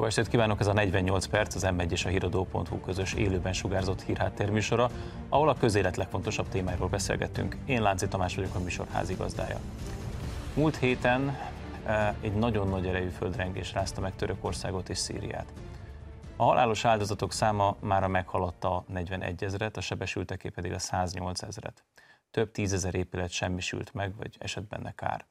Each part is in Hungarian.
Jó estét kívánok! Ez a 48 perc, az M1 és a Híradó.hu közös élőben sugárzott hírháttérműsora, ahol a közélet legfontosabb témáiról beszélgetünk. Én Lánci Tamás vagyok a műsor házigazdája. Múlt héten eh, egy nagyon nagy erejű földrengés rázta meg Törökországot és Szíriát. A halálos áldozatok száma már meghaladta a 41 ezeret, a sebesülteké pedig a 108 ezeret. Több tízezer épület semmisült meg, vagy esett benne kár.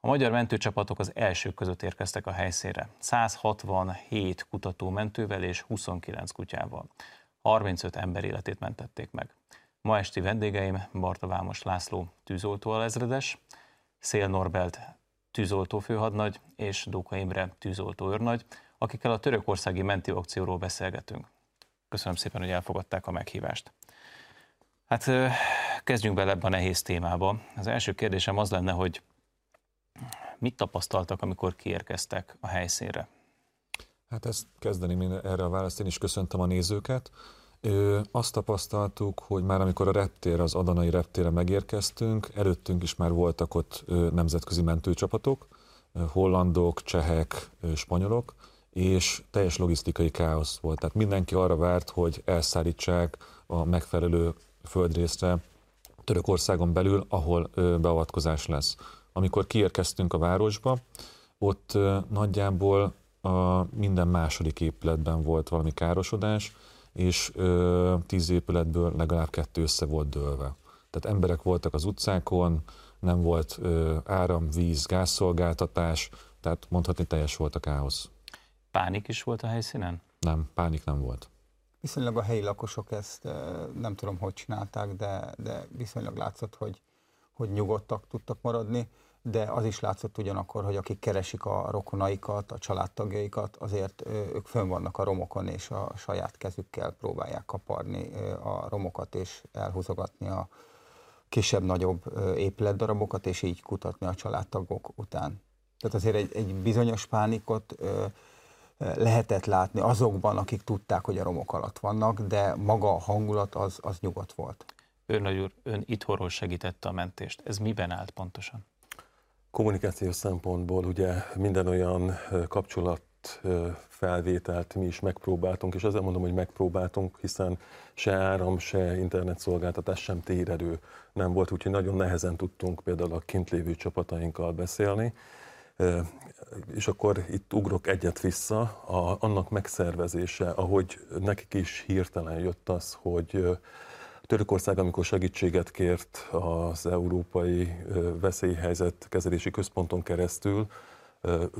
A magyar mentőcsapatok az elsők között érkeztek a helyszínre. 167 kutató mentővel és 29 kutyával. 35 ember életét mentették meg. Ma esti vendégeim Barta Vámos László tűzoltó alezredes, Szél Norbert tűzoltó főhadnagy és Dóka Imre tűzoltó őrnagy, akikkel a törökországi menti akcióról beszélgetünk. Köszönöm szépen, hogy elfogadták a meghívást. Hát kezdjünk bele ebbe a nehéz témába. Az első kérdésem az lenne, hogy mit tapasztaltak, amikor kiérkeztek a helyszínre? Hát ezt kezdeném erre a választ, én is köszöntöm a nézőket. Ö, azt tapasztaltuk, hogy már amikor a reptér, az adanai reptére megérkeztünk, előttünk is már voltak ott ö, nemzetközi mentőcsapatok, ö, hollandok, csehek, ö, spanyolok, és teljes logisztikai káosz volt. Tehát mindenki arra várt, hogy elszállítsák a megfelelő földrészre Törökországon belül, ahol ö, beavatkozás lesz. Amikor kiérkeztünk a városba, ott nagyjából a minden második épületben volt valami károsodás, és ö, tíz épületből legalább kettő össze volt dőlve. Tehát emberek voltak az utcákon, nem volt ö, áram, víz, gázszolgáltatás, tehát mondhatni teljes volt a káosz. Pánik is volt a helyszínen? Nem, pánik nem volt. Viszonylag a helyi lakosok ezt nem tudom, hogy csinálták, de, de viszonylag látszott, hogy, hogy nyugodtak tudtak maradni, de az is látszott ugyanakkor, hogy akik keresik a rokonaikat, a családtagjaikat, azért ők fönn vannak a romokon, és a saját kezükkel próbálják kaparni a romokat, és elhúzogatni a kisebb-nagyobb épületdarabokat, és így kutatni a családtagok után. Tehát azért egy, egy bizonyos pánikot lehetett látni azokban, akik tudták, hogy a romok alatt vannak, de maga a hangulat az, az nyugodt volt. Ön, úr, ön itthonról segítette a mentést. Ez miben állt pontosan? Kommunikációs szempontból ugye minden olyan kapcsolat felvételt mi is megpróbáltunk, és azért mondom, hogy megpróbáltunk, hiszen se áram, se internetszolgáltatás, sem térerő nem volt, úgyhogy nagyon nehezen tudtunk például a kint lévő csapatainkkal beszélni és akkor itt ugrok egyet vissza, a, annak megszervezése, ahogy nekik is hirtelen jött az, hogy Törökország, amikor segítséget kért az Európai Veszélyhelyzet Kezelési Központon keresztül,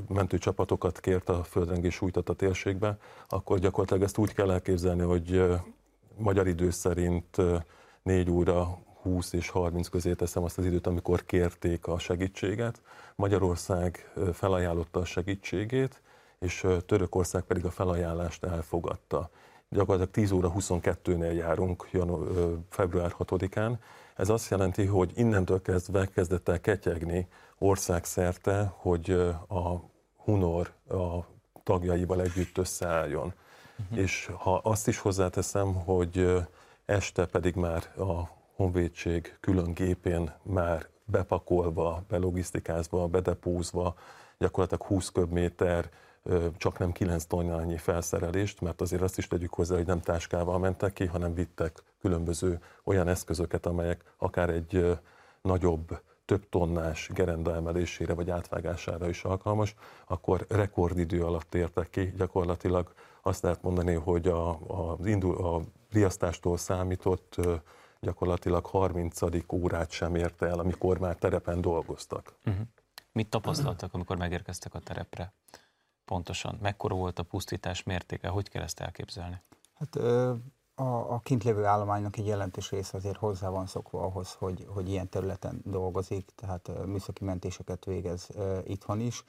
mentőcsapatokat kért a földrengés sújtott a térségbe, akkor gyakorlatilag ezt úgy kell elképzelni, hogy magyar idő szerint 4 óra 20 és 30 közé teszem azt az időt, amikor kérték a segítséget. Magyarország felajánlotta a segítségét, és Törökország pedig a felajánlást elfogadta. Gyakorlatilag 10 óra 22-nél járunk február 6-án. Ez azt jelenti, hogy innentől kezdve kezdett el ketyegni országszerte, hogy a Hunor a tagjaival együtt összeálljon. Uh-huh. És ha azt is hozzáteszem, hogy este pedig már a honvédség külön gépén már bepakolva, belogisztikázva, bedepózva, gyakorlatilag 20 köbméter, csak nem 9 tonnányi felszerelést, mert azért azt is tegyük hozzá, hogy nem táskával mentek ki, hanem vittek különböző olyan eszközöket, amelyek akár egy nagyobb, több tonnás gerenda emelésére vagy átvágására is alkalmas, akkor rekordidő alatt értek ki. Gyakorlatilag azt lehet mondani, hogy a, a, indul, a riasztástól számított gyakorlatilag 30. órát sem érte el, amikor már terepen dolgoztak. Uh-huh. Mit tapasztaltak, amikor megérkeztek a terepre? Pontosan. Mekkora volt a pusztítás mértéke? Hogy kell ezt elképzelni? Hát a, a kint lévő állománynak egy jelentős része azért hozzá van szokva ahhoz, hogy, hogy ilyen területen dolgozik, tehát műszaki mentéseket végez itthon is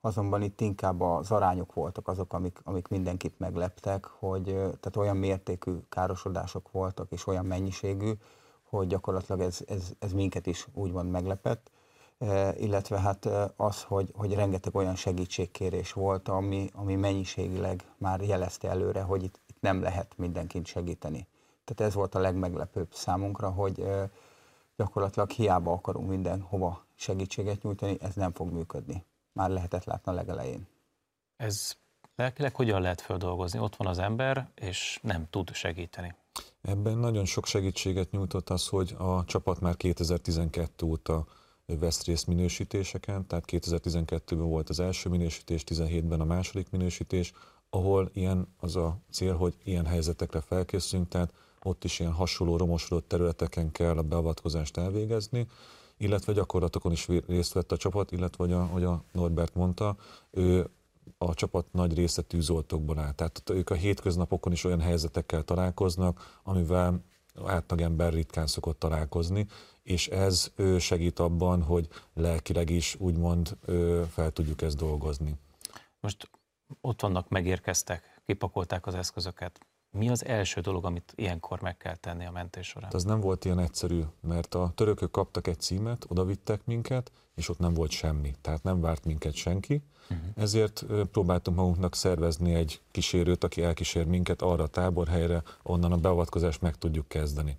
azonban itt inkább az arányok voltak azok, amik, amik mindenkit megleptek, hogy tehát olyan mértékű károsodások voltak, és olyan mennyiségű, hogy gyakorlatilag ez, ez, ez minket is úgymond meglepett, illetve hát az, hogy, hogy rengeteg olyan segítségkérés volt, ami, ami mennyiségileg már jelezte előre, hogy itt, itt nem lehet mindenkit segíteni. Tehát ez volt a legmeglepőbb számunkra, hogy gyakorlatilag hiába akarunk mindenhova segítséget nyújtani, ez nem fog működni már lehetett látni a legelején. Ez Lelkileg hogyan lehet földolgozni? Ott van az ember, és nem tud segíteni. Ebben nagyon sok segítséget nyújtott az, hogy a csapat már 2012 óta vesz részt minősítéseken, tehát 2012-ben volt az első minősítés, 17-ben a második minősítés, ahol ilyen az a cél, hogy ilyen helyzetekre felkészülünk, tehát ott is ilyen hasonló romosodott területeken kell a beavatkozást elvégezni, illetve gyakorlatokon is részt vett a csapat, illetve, hogy a, hogy a Norbert mondta, ő a csapat nagy része tűzoltókból áll. Tehát ők a hétköznapokon is olyan helyzetekkel találkoznak, amivel átlagember ritkán szokott találkozni, és ez segít abban, hogy lelkileg is úgymond fel tudjuk ezt dolgozni. Most ott vannak, megérkeztek, kipakolták az eszközöket. Mi az első dolog, amit ilyenkor meg kell tenni a mentés során? Az nem volt ilyen egyszerű, mert a törökök kaptak egy címet, odavittek minket, és ott nem volt semmi. Tehát nem várt minket senki. Uh-huh. Ezért próbáltunk magunknak szervezni egy kísérőt, aki elkísér minket arra a táborhelyre, onnan a beavatkozást meg tudjuk kezdeni.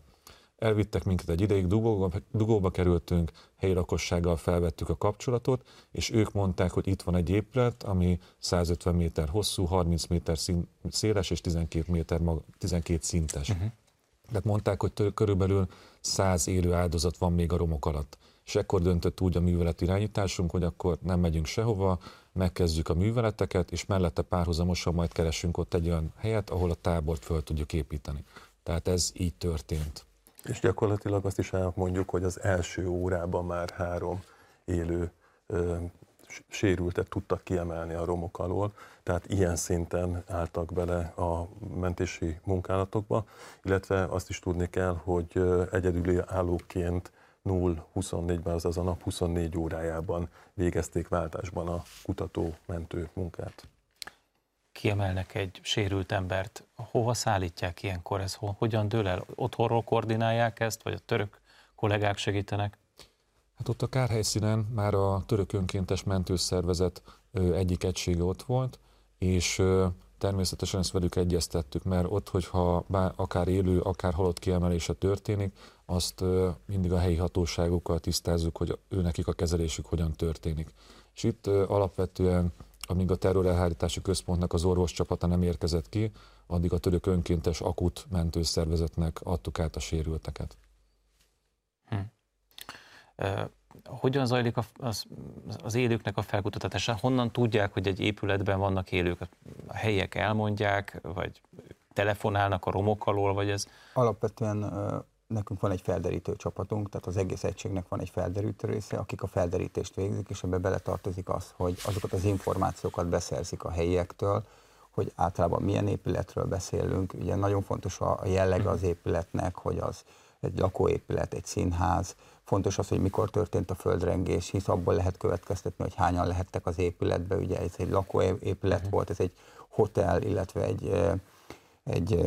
Elvittek minket egy ideig, dugóba, dugóba kerültünk, helyi lakossággal felvettük a kapcsolatot, és ők mondták, hogy itt van egy épület, ami 150 méter hosszú, 30 méter szín, széles és 12 méter mag, 12 szintes. Uh-huh. Tehát mondták, hogy tő, körülbelül 100 élő áldozat van még a romok alatt. És ekkor döntött úgy a művelet irányításunk, hogy akkor nem megyünk sehova, megkezdjük a műveleteket, és mellette párhuzamosan majd keresünk ott egy olyan helyet, ahol a tábort föl tudjuk építeni. Tehát ez így történt. És gyakorlatilag azt is elmondjuk, hogy az első órában már három élő ö, sérültet tudtak kiemelni a romok alól, tehát ilyen szinten álltak bele a mentési munkálatokba, illetve azt is tudni kell, hogy egyedüli állóként 0-24-ben, azaz a nap 24 órájában végezték váltásban a kutató-mentő munkát kiemelnek egy sérült embert, hova szállítják ilyenkor, ez hogyan dől el? Otthonról koordinálják ezt, vagy a török kollégák segítenek? Hát ott a kárhelyszínen már a török önkéntes mentőszervezet egyik egysége ott volt, és természetesen ezt velük egyeztettük, mert ott, hogyha bár akár élő, akár halott kiemelése történik, azt mindig a helyi hatóságokkal tisztázzuk, hogy ő nekik a kezelésük hogyan történik. És itt alapvetően amíg a terrorelhárítási központnak az orvos csapata nem érkezett ki, addig a török önkéntes akut mentőszervezetnek adtuk át a sérülteket. Hm. Uh, hogyan zajlik az, az élőknek a felkutatása? Honnan tudják, hogy egy épületben vannak élők? A helyiek elmondják, vagy telefonálnak a romok alól, vagy ez? Alapvetően nekünk van egy felderítő csapatunk, tehát az egész egységnek van egy felderítő része, akik a felderítést végzik, és ebbe beletartozik az, hogy azokat az információkat beszerzik a helyiektől, hogy általában milyen épületről beszélünk. Ugye nagyon fontos a jelleg az épületnek, hogy az egy lakóépület, egy színház. Fontos az, hogy mikor történt a földrengés, hisz abból lehet következtetni, hogy hányan lehettek az épületbe. Ugye ez egy lakóépület volt, ez egy hotel, illetve egy, egy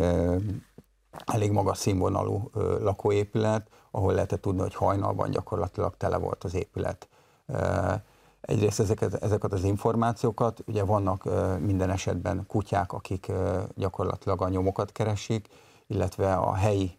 elég magas színvonalú lakóépület, ahol lehetett tudni, hogy hajnalban gyakorlatilag tele volt az épület. Egyrészt ezeket, ezeket az információkat, ugye vannak minden esetben kutyák, akik gyakorlatilag a nyomokat keresik, illetve a helyi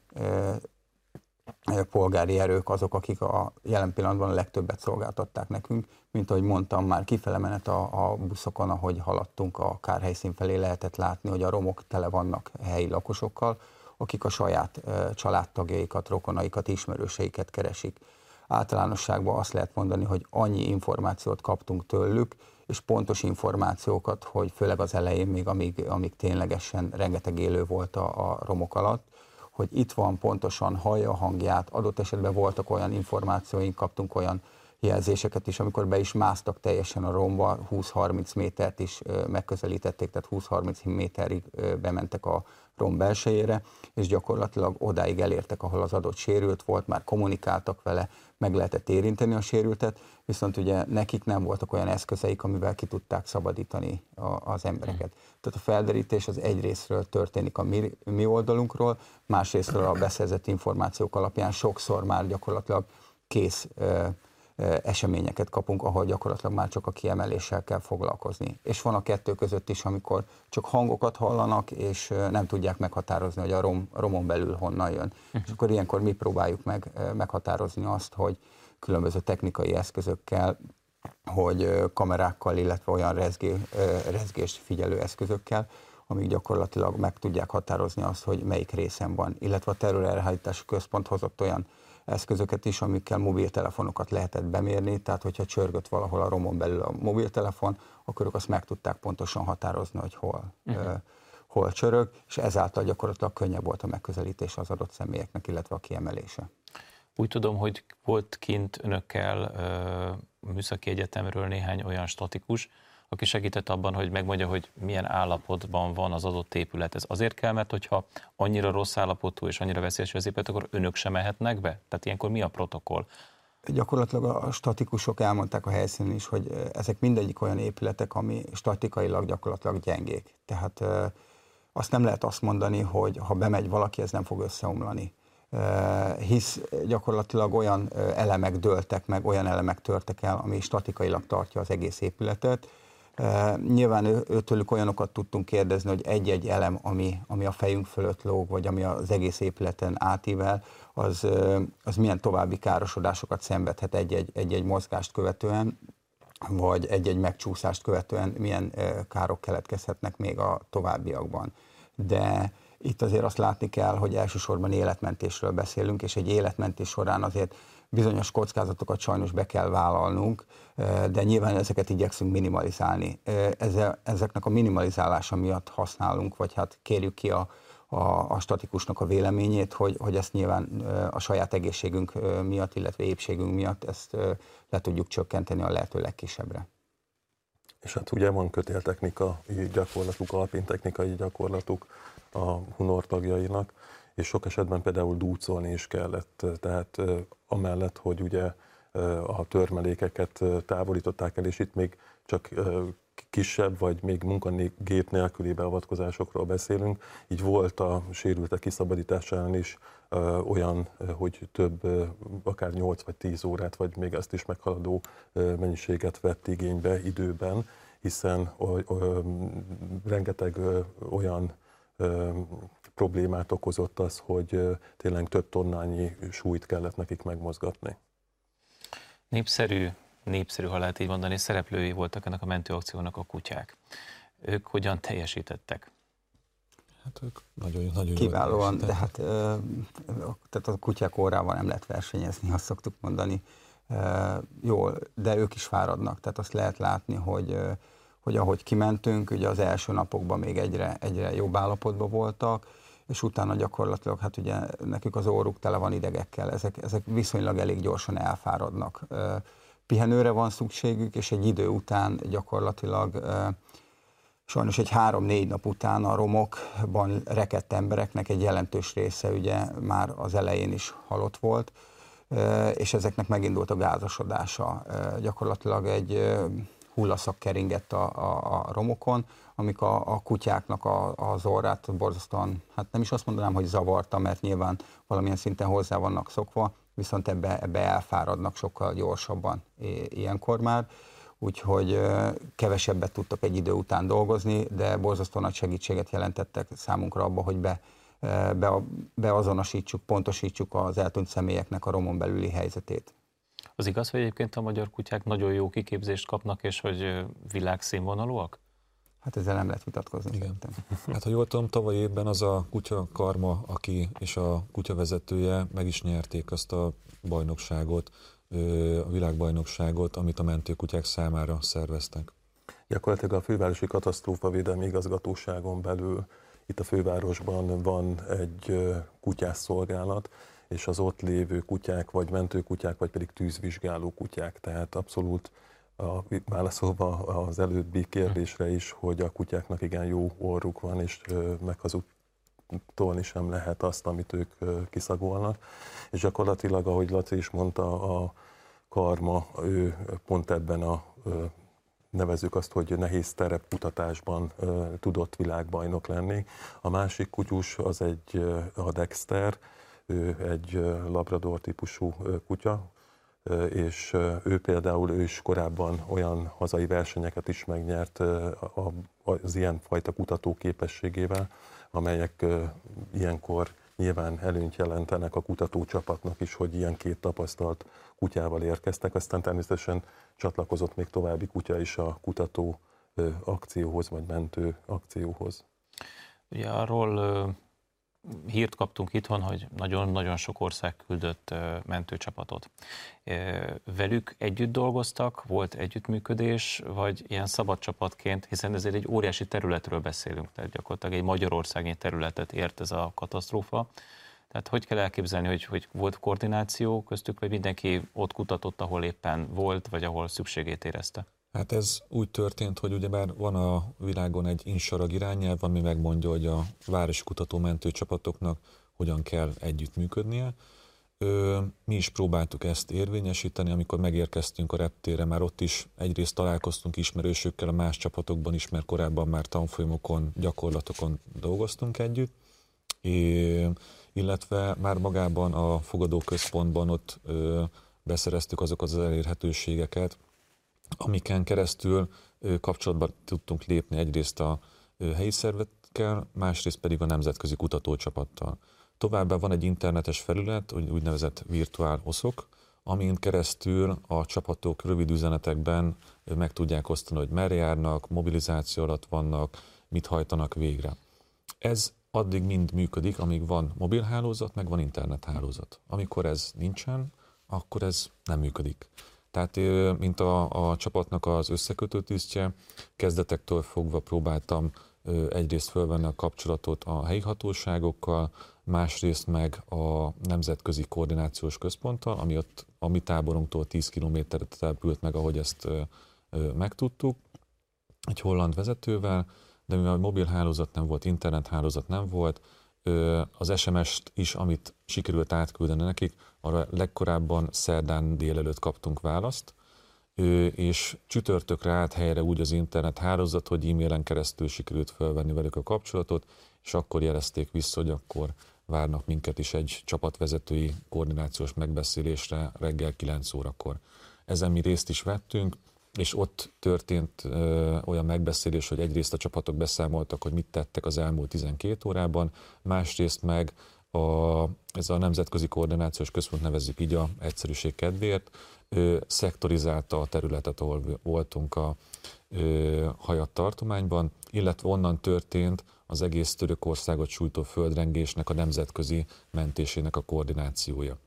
polgári erők azok, akik a jelen pillanatban a legtöbbet szolgáltatták nekünk. Mint ahogy mondtam, már kifele menet a, a buszokon, ahogy haladtunk a kárhelyszín felé, lehetett látni, hogy a romok tele vannak helyi lakosokkal, akik a saját családtagjaikat, rokonaikat, ismerőseiket keresik. Általánosságban azt lehet mondani, hogy annyi információt kaptunk tőlük, és pontos információkat, hogy főleg az elején még, amíg, amíg ténylegesen rengeteg élő volt a, a romok alatt, hogy itt van pontosan, hallja a hangját, adott esetben voltak olyan információink, kaptunk olyan jelzéseket is, amikor be is másztak teljesen a romba, 20-30 métert is megközelítették, tehát 20-30 méterig bementek a rom belsejére, és gyakorlatilag odáig elértek, ahol az adott sérült volt, már kommunikáltak vele, meg lehetett érinteni a sérültet, viszont ugye nekik nem voltak olyan eszközeik, amivel ki tudták szabadítani a, az embereket. Tehát a felderítés az egyrésztről történik a mi, mi oldalunkról, másrésztről a beszerzett információk alapján sokszor már gyakorlatilag kész eseményeket kapunk, ahol gyakorlatilag már csak a kiemeléssel kell foglalkozni. És van a kettő között is, amikor csak hangokat hallanak, és nem tudják meghatározni, hogy a rom, romon belül honnan jön. És akkor ilyenkor mi próbáljuk meg meghatározni azt, hogy különböző technikai eszközökkel hogy kamerákkal, illetve olyan rezgé, rezgést figyelő eszközökkel, amik gyakorlatilag meg tudják határozni azt, hogy melyik részen van. Illetve a terrorelhárítási központ hozott olyan eszközöket is, amikkel mobiltelefonokat lehetett bemérni, tehát hogyha csörgött valahol a romon belül a mobiltelefon, akkor ők azt meg tudták pontosan határozni, hogy hol, uh-huh. uh, hol csörög, és ezáltal gyakorlatilag könnyebb volt a megközelítés az adott személyeknek, illetve a kiemelése. Úgy tudom, hogy volt kint önökkel műszaki egyetemről néhány olyan statikus, aki segített abban, hogy megmondja, hogy milyen állapotban van az adott épület. Ez azért kell, mert hogyha annyira rossz állapotú és annyira veszélyes az épület, akkor önök sem mehetnek be? Tehát ilyenkor mi a protokoll? Gyakorlatilag a statikusok elmondták a helyszínen is, hogy ezek mindegyik olyan épületek, ami statikailag gyakorlatilag gyengék. Tehát azt nem lehet azt mondani, hogy ha bemegy valaki, ez nem fog összeomlani. Hisz gyakorlatilag olyan elemek dőltek meg, olyan elemek törtek el, ami statikailag tartja az egész épületet, Nyilván őtőlük olyanokat tudtunk kérdezni, hogy egy-egy elem, ami, ami a fejünk fölött lóg, vagy ami az egész épületen átível, az, az milyen további károsodásokat szenvedhet egy-egy mozgást követően, vagy egy-egy megcsúszást követően milyen károk keletkezhetnek még a továbbiakban. De itt azért azt látni kell, hogy elsősorban életmentésről beszélünk, és egy életmentés során azért bizonyos kockázatokat sajnos be kell vállalnunk, de nyilván ezeket igyekszünk minimalizálni. Ezeknek a minimalizálása miatt használunk, vagy hát kérjük ki a, a, a statikusnak a véleményét, hogy, hogy ezt nyilván a saját egészségünk miatt, illetve épségünk miatt ezt le tudjuk csökkenteni a lehető legkisebbre. És hát ugye van kötéltechnikai gyakorlatuk, alpintechnikai gyakorlatuk a Hunor tagjainak, és sok esetben például dúcolni is kellett, tehát amellett, hogy ugye a törmelékeket távolították el, és itt még csak kisebb vagy még munkagép nélküli beavatkozásokról beszélünk. Így volt a sérültek kiszabadításán is olyan, hogy több, akár 8 vagy 10 órát, vagy még ezt is meghaladó mennyiséget vett igénybe időben, hiszen rengeteg olyan problémát okozott az, hogy tényleg több tonnányi súlyt kellett nekik megmozgatni. Népszerű, népszerű, ha lehet így mondani, szereplői voltak ennek a mentőakciónak a kutyák. Ők hogyan teljesítettek? Hát ők nagyon, nagyon Kiválóan, de hát tehát a kutyák órával nem lehet versenyezni, azt szoktuk mondani. Jól, de ők is fáradnak, tehát azt lehet látni, hogy hogy ahogy kimentünk, ugye az első napokban még egyre, egyre jobb állapotban voltak, és utána gyakorlatilag, hát ugye nekük az óruk tele van idegekkel, ezek, ezek viszonylag elég gyorsan elfáradnak. Pihenőre van szükségük, és egy idő után gyakorlatilag sajnos egy három-négy nap után a romokban rekedt embereknek egy jelentős része ugye már az elején is halott volt, és ezeknek megindult a gázasodása. Gyakorlatilag egy hullaszak keringett a, a, a romokon, amik a, a kutyáknak a, az orrát borzasztóan, hát nem is azt mondanám, hogy zavarta, mert nyilván valamilyen szinten hozzá vannak szokva, viszont ebbe, ebbe elfáradnak sokkal gyorsabban ilyenkor már, úgyhogy kevesebbet tudtak egy idő után dolgozni, de borzasztó nagy segítséget jelentettek számunkra abba, hogy be, be, beazonosítsuk, pontosítsuk az eltűnt személyeknek a romon belüli helyzetét. Az igaz, hogy egyébként a magyar kutyák nagyon jó kiképzést kapnak, és hogy világszínvonalúak? Hát ezzel nem lehet vitatkozni. Igen. Hát ha jól tudom, tavaly évben az a kutya karma, aki és a kutya vezetője meg is nyerték azt a bajnokságot, a világbajnokságot, amit a mentőkutyák számára szerveztek. Gyakorlatilag a fővárosi katasztrófavédelmi igazgatóságon belül itt a fővárosban van egy kutyászszolgálat, és az ott lévő kutyák, vagy mentőkutyák, vagy pedig tűzvizsgáló kutyák. Tehát abszolút a, válaszolva az előbbi kérdésre is, hogy a kutyáknak igen jó orruk van, és meghazudtolni sem lehet azt, amit ők kiszagolnak. És gyakorlatilag, ahogy Laci is mondta, a karma, ő pont ebben a nevezük azt, hogy nehéz terepkutatásban tudott világbajnok lenni. A másik kutyus az egy a Dexter, ő egy labrador típusú kutya, és ő például ő is korábban olyan hazai versenyeket is megnyert az ilyen fajta kutató képességével, amelyek ilyenkor nyilván előnyt jelentenek a kutatócsapatnak is, hogy ilyen két tapasztalt kutyával érkeztek, aztán természetesen csatlakozott még további kutya is a kutató akcióhoz, vagy mentő akcióhoz. Ugye arról hírt kaptunk itthon, hogy nagyon-nagyon sok ország küldött mentőcsapatot. Velük együtt dolgoztak, volt együttműködés, vagy ilyen szabad csapatként, hiszen ezért egy óriási területről beszélünk, tehát gyakorlatilag egy magyarországi területet ért ez a katasztrófa. Tehát hogy kell elképzelni, hogy, hogy volt koordináció köztük, vagy mindenki ott kutatott, ahol éppen volt, vagy ahol szükségét érezte? Hát ez úgy történt, hogy ugyebár van a világon egy insarag irányelv, ami megmondja, hogy a városi kutató mentőcsapatoknak hogyan kell együttműködnie. Mi is próbáltuk ezt érvényesíteni, amikor megérkeztünk a reptére, már ott is egyrészt találkoztunk ismerősökkel, a más csapatokban is, mert korábban már tanfolyamokon, gyakorlatokon dolgoztunk együtt, é, illetve már magában a fogadóközpontban ott ö, beszereztük azokat az elérhetőségeket, amiken keresztül kapcsolatba tudtunk lépni egyrészt a helyi szervekkel, másrészt pedig a nemzetközi kutatócsapattal. Továbbá van egy internetes felület, úgynevezett virtuál oszok, amin keresztül a csapatok rövid üzenetekben meg tudják osztani, hogy merre járnak, mobilizáció alatt vannak, mit hajtanak végre. Ez addig mind működik, amíg van mobilhálózat, meg van internethálózat. Amikor ez nincsen, akkor ez nem működik. Tehát, mint a, a csapatnak az összekötő tisztje, kezdetektől fogva próbáltam egyrészt fölvenni a kapcsolatot a helyi hatóságokkal, másrészt meg a Nemzetközi Koordinációs Központtal, ami ott a mi táborunktól 10 kilométerre települt meg, ahogy ezt megtudtuk, egy holland vezetővel, de mivel mobil hálózat nem volt, internethálózat nem volt, az SMS-t is, amit sikerült átküldeni nekik, arra legkorábban szerdán délelőtt kaptunk választ, és csütörtökre állt helyre úgy az internet hálózat, hogy e-mailen keresztül sikerült felvenni velük a kapcsolatot, és akkor jelezték vissza, hogy akkor várnak minket is egy csapatvezetői koordinációs megbeszélésre reggel 9 órakor. Ezen mi részt is vettünk, és ott történt ö, olyan megbeszélés, hogy egyrészt a csapatok beszámoltak, hogy mit tettek az elmúlt 12 órában, másrészt meg a, ez a Nemzetközi Koordinációs Központ nevezzük így a egyszerűség kedvéért, ö, szektorizálta a területet, ahol voltunk a ö, hajat tartományban, illetve onnan történt az egész Törökországot sújtó földrengésnek a nemzetközi mentésének a koordinációja.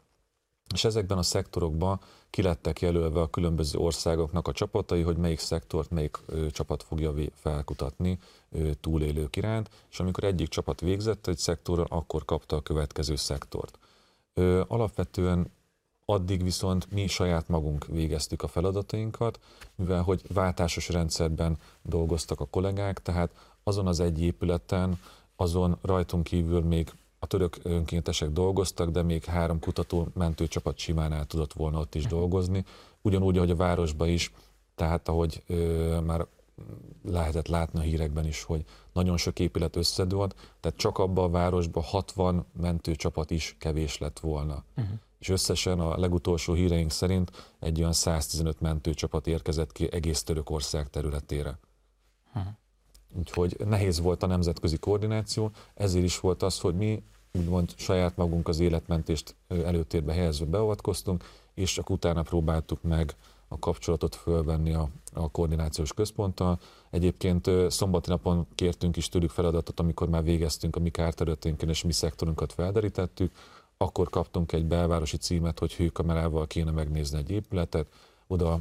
És ezekben a szektorokban kilettek jelölve a különböző országoknak a csapatai, hogy melyik szektort melyik ö, csapat fogja felkutatni ö, túlélők iránt, és amikor egyik csapat végzett egy szektorral, akkor kapta a következő szektort. Ö, alapvetően addig viszont mi saját magunk végeztük a feladatainkat, mivel hogy váltásos rendszerben dolgoztak a kollégák, tehát azon az egy épületen, azon rajtunk kívül még a török önkéntesek dolgoztak, de még három kutató mentőcsapat simán el tudott volna ott is dolgozni. Ugyanúgy, ahogy a városban is, tehát ahogy ö, már lehetett látni a hírekben is, hogy nagyon sok épület összedőlt, tehát csak abban a városban 60 mentőcsapat is kevés lett volna. Uh-huh. És összesen a legutolsó híreink szerint egy olyan 115 mentőcsapat érkezett ki egész Törökország területére. Uh-huh. Úgyhogy nehéz volt a nemzetközi koordináció, ezért is volt az, hogy mi úgymond saját magunk az életmentést előtérbe helyezve beavatkoztunk, és csak utána próbáltuk meg a kapcsolatot fölvenni a, a koordinációs központtal. Egyébként szombati napon kértünk is tőlük feladatot, amikor már végeztünk a mi kárterületénken, és mi szektorunkat felderítettük, akkor kaptunk egy belvárosi címet, hogy hőkamerával kéne megnézni egy épületet, oda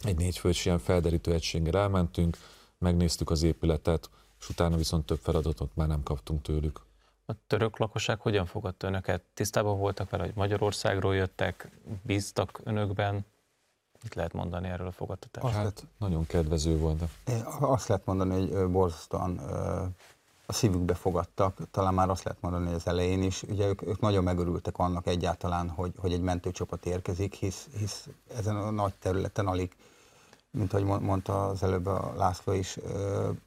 egy négyfős ilyen felderítő egységgel elmentünk, megnéztük az épületet, és utána viszont több feladatot már nem kaptunk tőlük. A török lakosság hogyan fogadta önöket? Tisztában voltak vele, hogy Magyarországról jöttek, bíztak önökben? Mit lehet mondani erről a fogadtatásról? Hát lehet, nagyon kedvező volt. Azt lehet mondani, hogy borzasztóan a szívükbe fogadtak, talán már azt lehet mondani az elején is. Ugye ők, ők nagyon megörültek annak egyáltalán, hogy, hogy egy mentőcsapat érkezik, hisz, hisz ezen a nagy területen alig mint ahogy mondta az előbb a László is,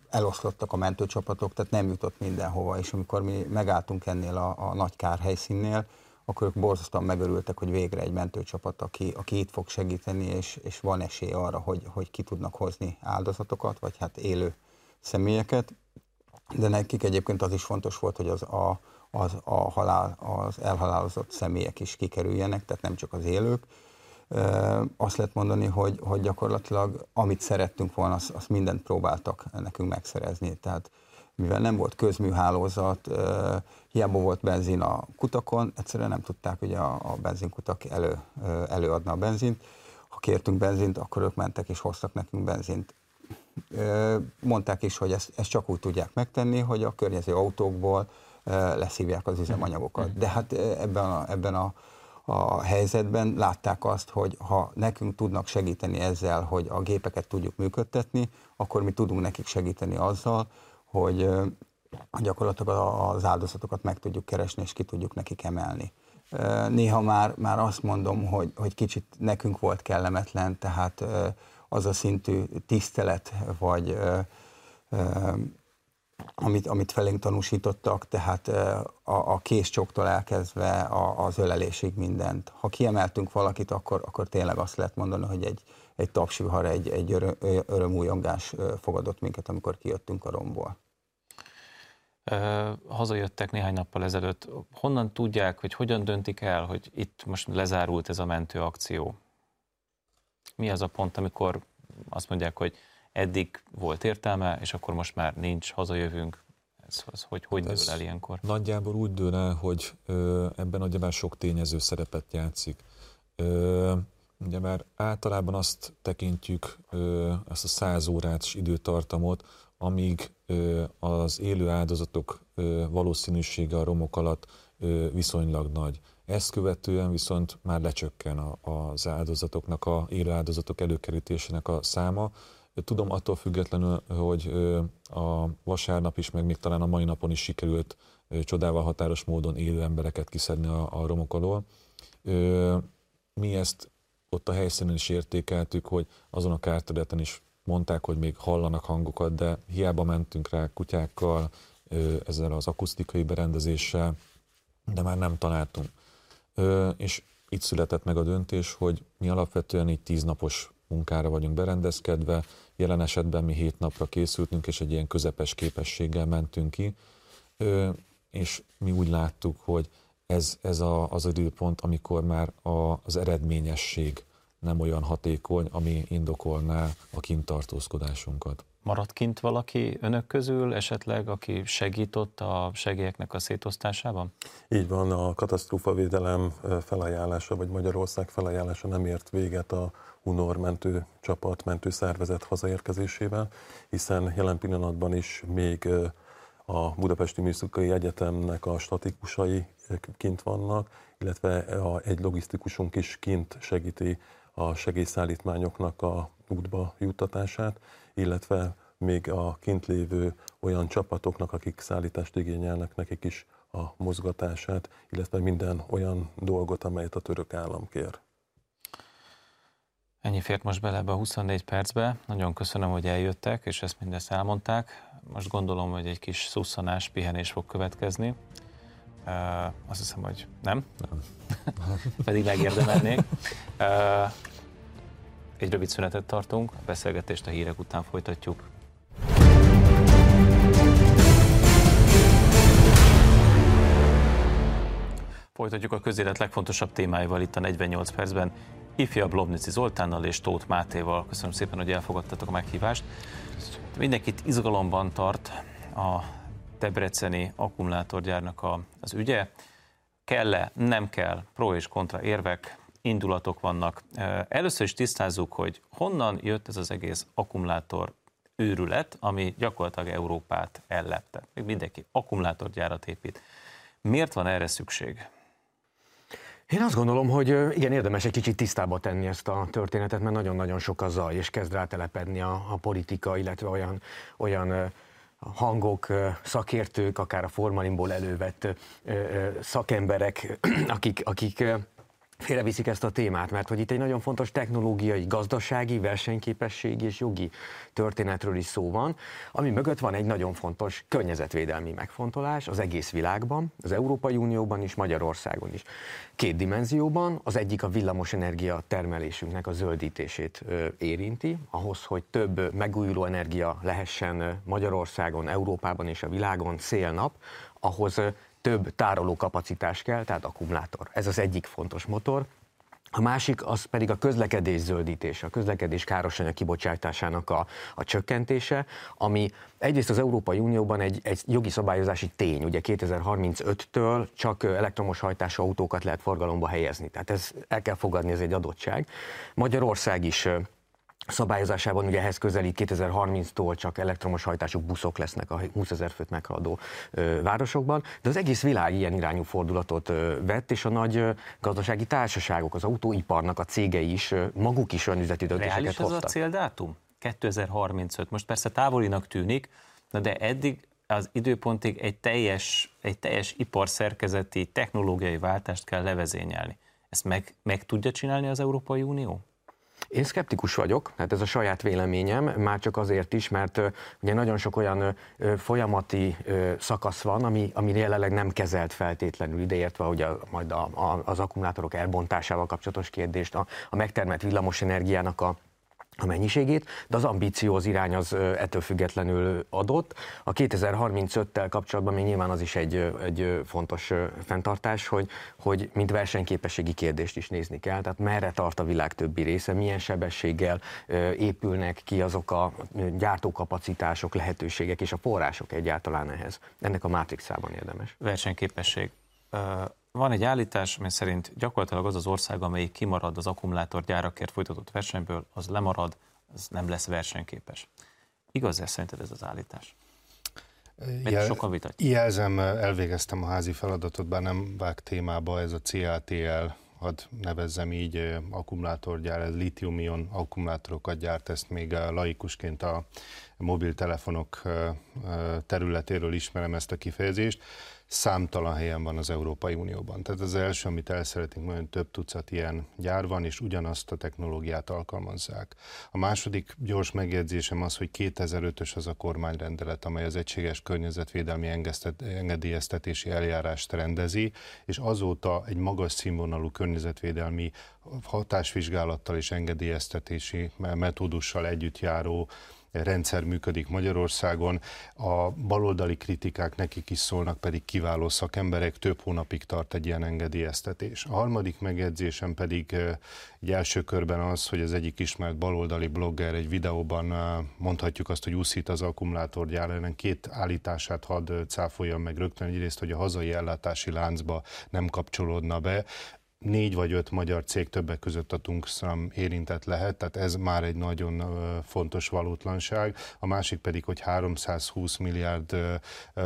eloszlottak a mentőcsapatok, tehát nem jutott mindenhova, és amikor mi megálltunk ennél a, a nagy kár helyszínnél, akkor ők borzasztóan megörültek, hogy végre egy mentőcsapat, aki, aki itt fog segíteni, és, és van esély arra, hogy, hogy ki tudnak hozni áldozatokat, vagy hát élő személyeket. De nekik egyébként az is fontos volt, hogy az a, az, a halál, az elhalálozott személyek is kikerüljenek, tehát nem csak az élők. Azt lehet mondani, hogy, hogy gyakorlatilag amit szerettünk volna, azt, azt mindent próbáltak nekünk megszerezni. Tehát mivel nem volt közműhálózat, hiába volt benzin a kutakon, egyszerűen nem tudták ugye a, a benzinkutak elő, előadni a benzint. Ha kértünk benzint, akkor ők mentek és hoztak nekünk benzint. Mondták is, hogy ezt, ezt csak úgy tudják megtenni, hogy a környező autókból leszívják az üzemanyagokat. De hát ebben a, ebben a, a helyzetben látták azt, hogy ha nekünk tudnak segíteni ezzel, hogy a gépeket tudjuk működtetni, akkor mi tudunk nekik segíteni azzal, hogy gyakorlatilag az áldozatokat meg tudjuk keresni, és ki tudjuk nekik emelni. Néha már, már azt mondom, hogy, hogy kicsit nekünk volt kellemetlen, tehát az a szintű tisztelet, vagy amit, amit felénk tanúsítottak, tehát a, a készcsoktól elkezdve a, az ölelésig mindent. Ha kiemeltünk valakit, akkor, akkor tényleg azt lehet mondani, hogy egy, egy tapsivhar, egy, egy öröm, örömújongás fogadott minket, amikor kijöttünk a romból. Hazajöttek néhány nappal ezelőtt. Honnan tudják, hogy hogyan döntik el, hogy itt most lezárult ez a mentőakció? Mi az a pont, amikor azt mondják, hogy eddig volt értelme, és akkor most már nincs, hazajövünk. Ez, ez hogy, hogy hát dől el ilyenkor? Nagyjából úgy dől el, hogy ö, ebben ugyebár sok tényező szerepet játszik. Ö, ugye már általában azt tekintjük, ö, ezt a száz órás időtartamot, amíg ö, az élő áldozatok ö, valószínűsége a romok alatt ö, viszonylag nagy. Ezt követően viszont már lecsökken a, az áldozatoknak, a élő áldozatok előkerítésének a száma, Tudom attól függetlenül, hogy a vasárnap is, meg még talán a mai napon is sikerült csodával határos módon élő embereket kiszedni a, a romok alól. Mi ezt ott a helyszínen is értékeltük, hogy azon a kárterületen is mondták, hogy még hallanak hangokat, de hiába mentünk rá kutyákkal, ezzel az akusztikai berendezéssel, de már nem találtunk. És itt született meg a döntés, hogy mi alapvetően így tíznapos munkára vagyunk berendezkedve, Jelen esetben mi hét napra készültünk, és egy ilyen közepes képességgel mentünk ki, és mi úgy láttuk, hogy ez, ez a, az időpont, amikor már a, az eredményesség nem olyan hatékony, ami indokolná a kintartózkodásunkat. Maradt kint valaki önök közül esetleg, aki segított a segélyeknek a szétosztásában? Így van, a katasztrófavédelem felajánlása, vagy Magyarország felajánlása nem ért véget a UNOR mentő csapat, mentő szervezet hazaérkezésével, hiszen jelen pillanatban is még a Budapesti Műszakai Egyetemnek a statikusai kint vannak, illetve egy logisztikusunk is kint segíti a segélyszállítmányoknak a útba juttatását, illetve még a kint lévő olyan csapatoknak, akik szállítást igényelnek, nekik is a mozgatását, illetve minden olyan dolgot, amelyet a török állam kér. Ennyi fért most bele ebbe a 24 percbe. Nagyon köszönöm, hogy eljöttek, és ezt mindezt elmondták. Most gondolom, hogy egy kis szusszanás, pihenés fog következni. Uh, azt hiszem, hogy nem. Nem. Pedig megérdemelnék. Uh, egy rövid szünetet tartunk, a beszélgetést a hírek után folytatjuk. Folytatjuk a közélet legfontosabb témáival itt a 48 percben ifjabb Lobnici Zoltánnal és Tóth Mátéval. Köszönöm szépen, hogy elfogadtatok a meghívást. Mindenkit izgalomban tart a Debreceni akkumulátorgyárnak a, az ügye. Kell-e, nem kell, pro és kontra érvek, indulatok vannak. Először is tisztázzuk, hogy honnan jött ez az egész akkumulátor őrület, ami gyakorlatilag Európát ellepte. Még mindenki akkumulátorgyárat épít. Miért van erre szükség? Én azt gondolom, hogy igen, érdemes egy kicsit tisztába tenni ezt a történetet, mert nagyon-nagyon sok a zaj, és kezd rátelepedni a, a politika, illetve olyan, olyan hangok, szakértők, akár a formalimból elővett szakemberek, akik, akik félreviszik ezt a témát, mert hogy itt egy nagyon fontos technológiai, gazdasági, versenyképességi és jogi történetről is szó van, ami mögött van egy nagyon fontos környezetvédelmi megfontolás az egész világban, az Európai Unióban is, Magyarországon is. Két dimenzióban, az egyik a villamosenergia termelésünknek a zöldítését érinti, ahhoz, hogy több megújuló energia lehessen Magyarországon, Európában és a világon szélnap, ahhoz több tároló kapacitás kell, tehát akkumulátor. Ez az egyik fontos motor. A másik az pedig a közlekedés zöldítése, a közlekedés károsanyag kibocsátásának a, a csökkentése, ami egyrészt az Európai Unióban egy, egy jogi szabályozási tény, ugye 2035-től csak elektromos hajtású autókat lehet forgalomba helyezni, tehát ez el kell fogadni, ez egy adottság. Magyarország is szabályozásában ugye ehhez közelít 2030-tól csak elektromos hajtású buszok lesznek a 20 ezer főt meghaladó ö, városokban, de az egész világ ilyen irányú fordulatot ö, vett, és a nagy ö, gazdasági társaságok, az autóiparnak a cégei is ö, maguk is olyan üzleti döntéseket Reális hoztak. ez a céldátum? 2035. Most persze távolinak tűnik, na de eddig az időpontig egy teljes, egy teljes iparszerkezeti, technológiai váltást kell levezényelni. Ezt meg, meg tudja csinálni az Európai Unió? Én szkeptikus vagyok, hát ez a saját véleményem, már csak azért is, mert ugye nagyon sok olyan folyamati szakasz van, ami, ami jelenleg nem kezelt feltétlenül, ideértve hogy a, majd a, a, az akkumulátorok elbontásával kapcsolatos kérdést, a, a megtermelt villamosenergiának a a mennyiségét, de az ambíció, az irány az ettől függetlenül adott. A 2035-tel kapcsolatban még nyilván az is egy, egy fontos fenntartás, hogy, hogy mint versenyképességi kérdést is nézni kell, tehát merre tart a világ többi része, milyen sebességgel épülnek ki azok a gyártókapacitások, lehetőségek és a források egyáltalán ehhez. Ennek a mátrixában érdemes. Versenyképesség. Van egy állítás, amely szerint gyakorlatilag az az ország, amelyik kimarad az akkumulátorgyárakért folytatott versenyből, az lemarad, az nem lesz versenyképes. Igaz ez szerinted ez az állítás? Mert Jel, sokan vitatják. jelzem, elvégeztem a házi feladatot, bár nem vág témába, ez a CATL, hadd nevezzem így, ö, akkumulátorgyár, ez litium-ion akkumulátorokat gyárt, ezt még ö, laikusként a mobiltelefonok ö, területéről ismerem ezt a kifejezést. Számtalan helyen van az Európai Unióban. Tehát az első, amit el szeretnénk mondani, több tucat ilyen gyár van, és ugyanazt a technológiát alkalmazzák. A második gyors megjegyzésem az, hogy 2005-ös az a kormányrendelet, amely az egységes környezetvédelmi engedélyeztetési eljárást rendezi, és azóta egy magas színvonalú környezetvédelmi hatásvizsgálattal és engedélyeztetési metódussal együtt járó rendszer működik Magyarországon. A baloldali kritikák nekik is szólnak, pedig kiváló szakemberek, több hónapig tart egy ilyen engedélyeztetés. A harmadik megjegyzésem pedig egy első körben az, hogy az egyik ismert baloldali blogger egy videóban mondhatjuk azt, hogy úszít az akkumulátorgyár ellen. Két állítását hadd eh, cáfoljam meg rögtön. Egyrészt, hogy a hazai ellátási láncba nem kapcsolódna be négy vagy öt magyar cég többek között a Tungstram érintett lehet, tehát ez már egy nagyon fontos valótlanság. A másik pedig, hogy 320 milliárd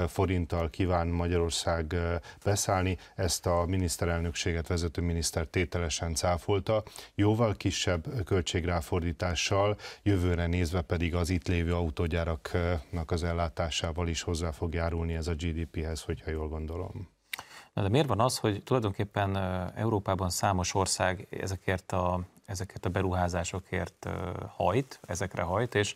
forinttal kíván Magyarország beszállni, ezt a miniszterelnökséget vezető miniszter tételesen cáfolta. Jóval kisebb költségráfordítással, jövőre nézve pedig az itt lévő autógyáraknak az ellátásával is hozzá fog járulni ez a GDP-hez, hogyha jól gondolom. Na de miért van az, hogy tulajdonképpen Európában számos ország ezekért a, ezekért a beruházásokért hajt, ezekre hajt, és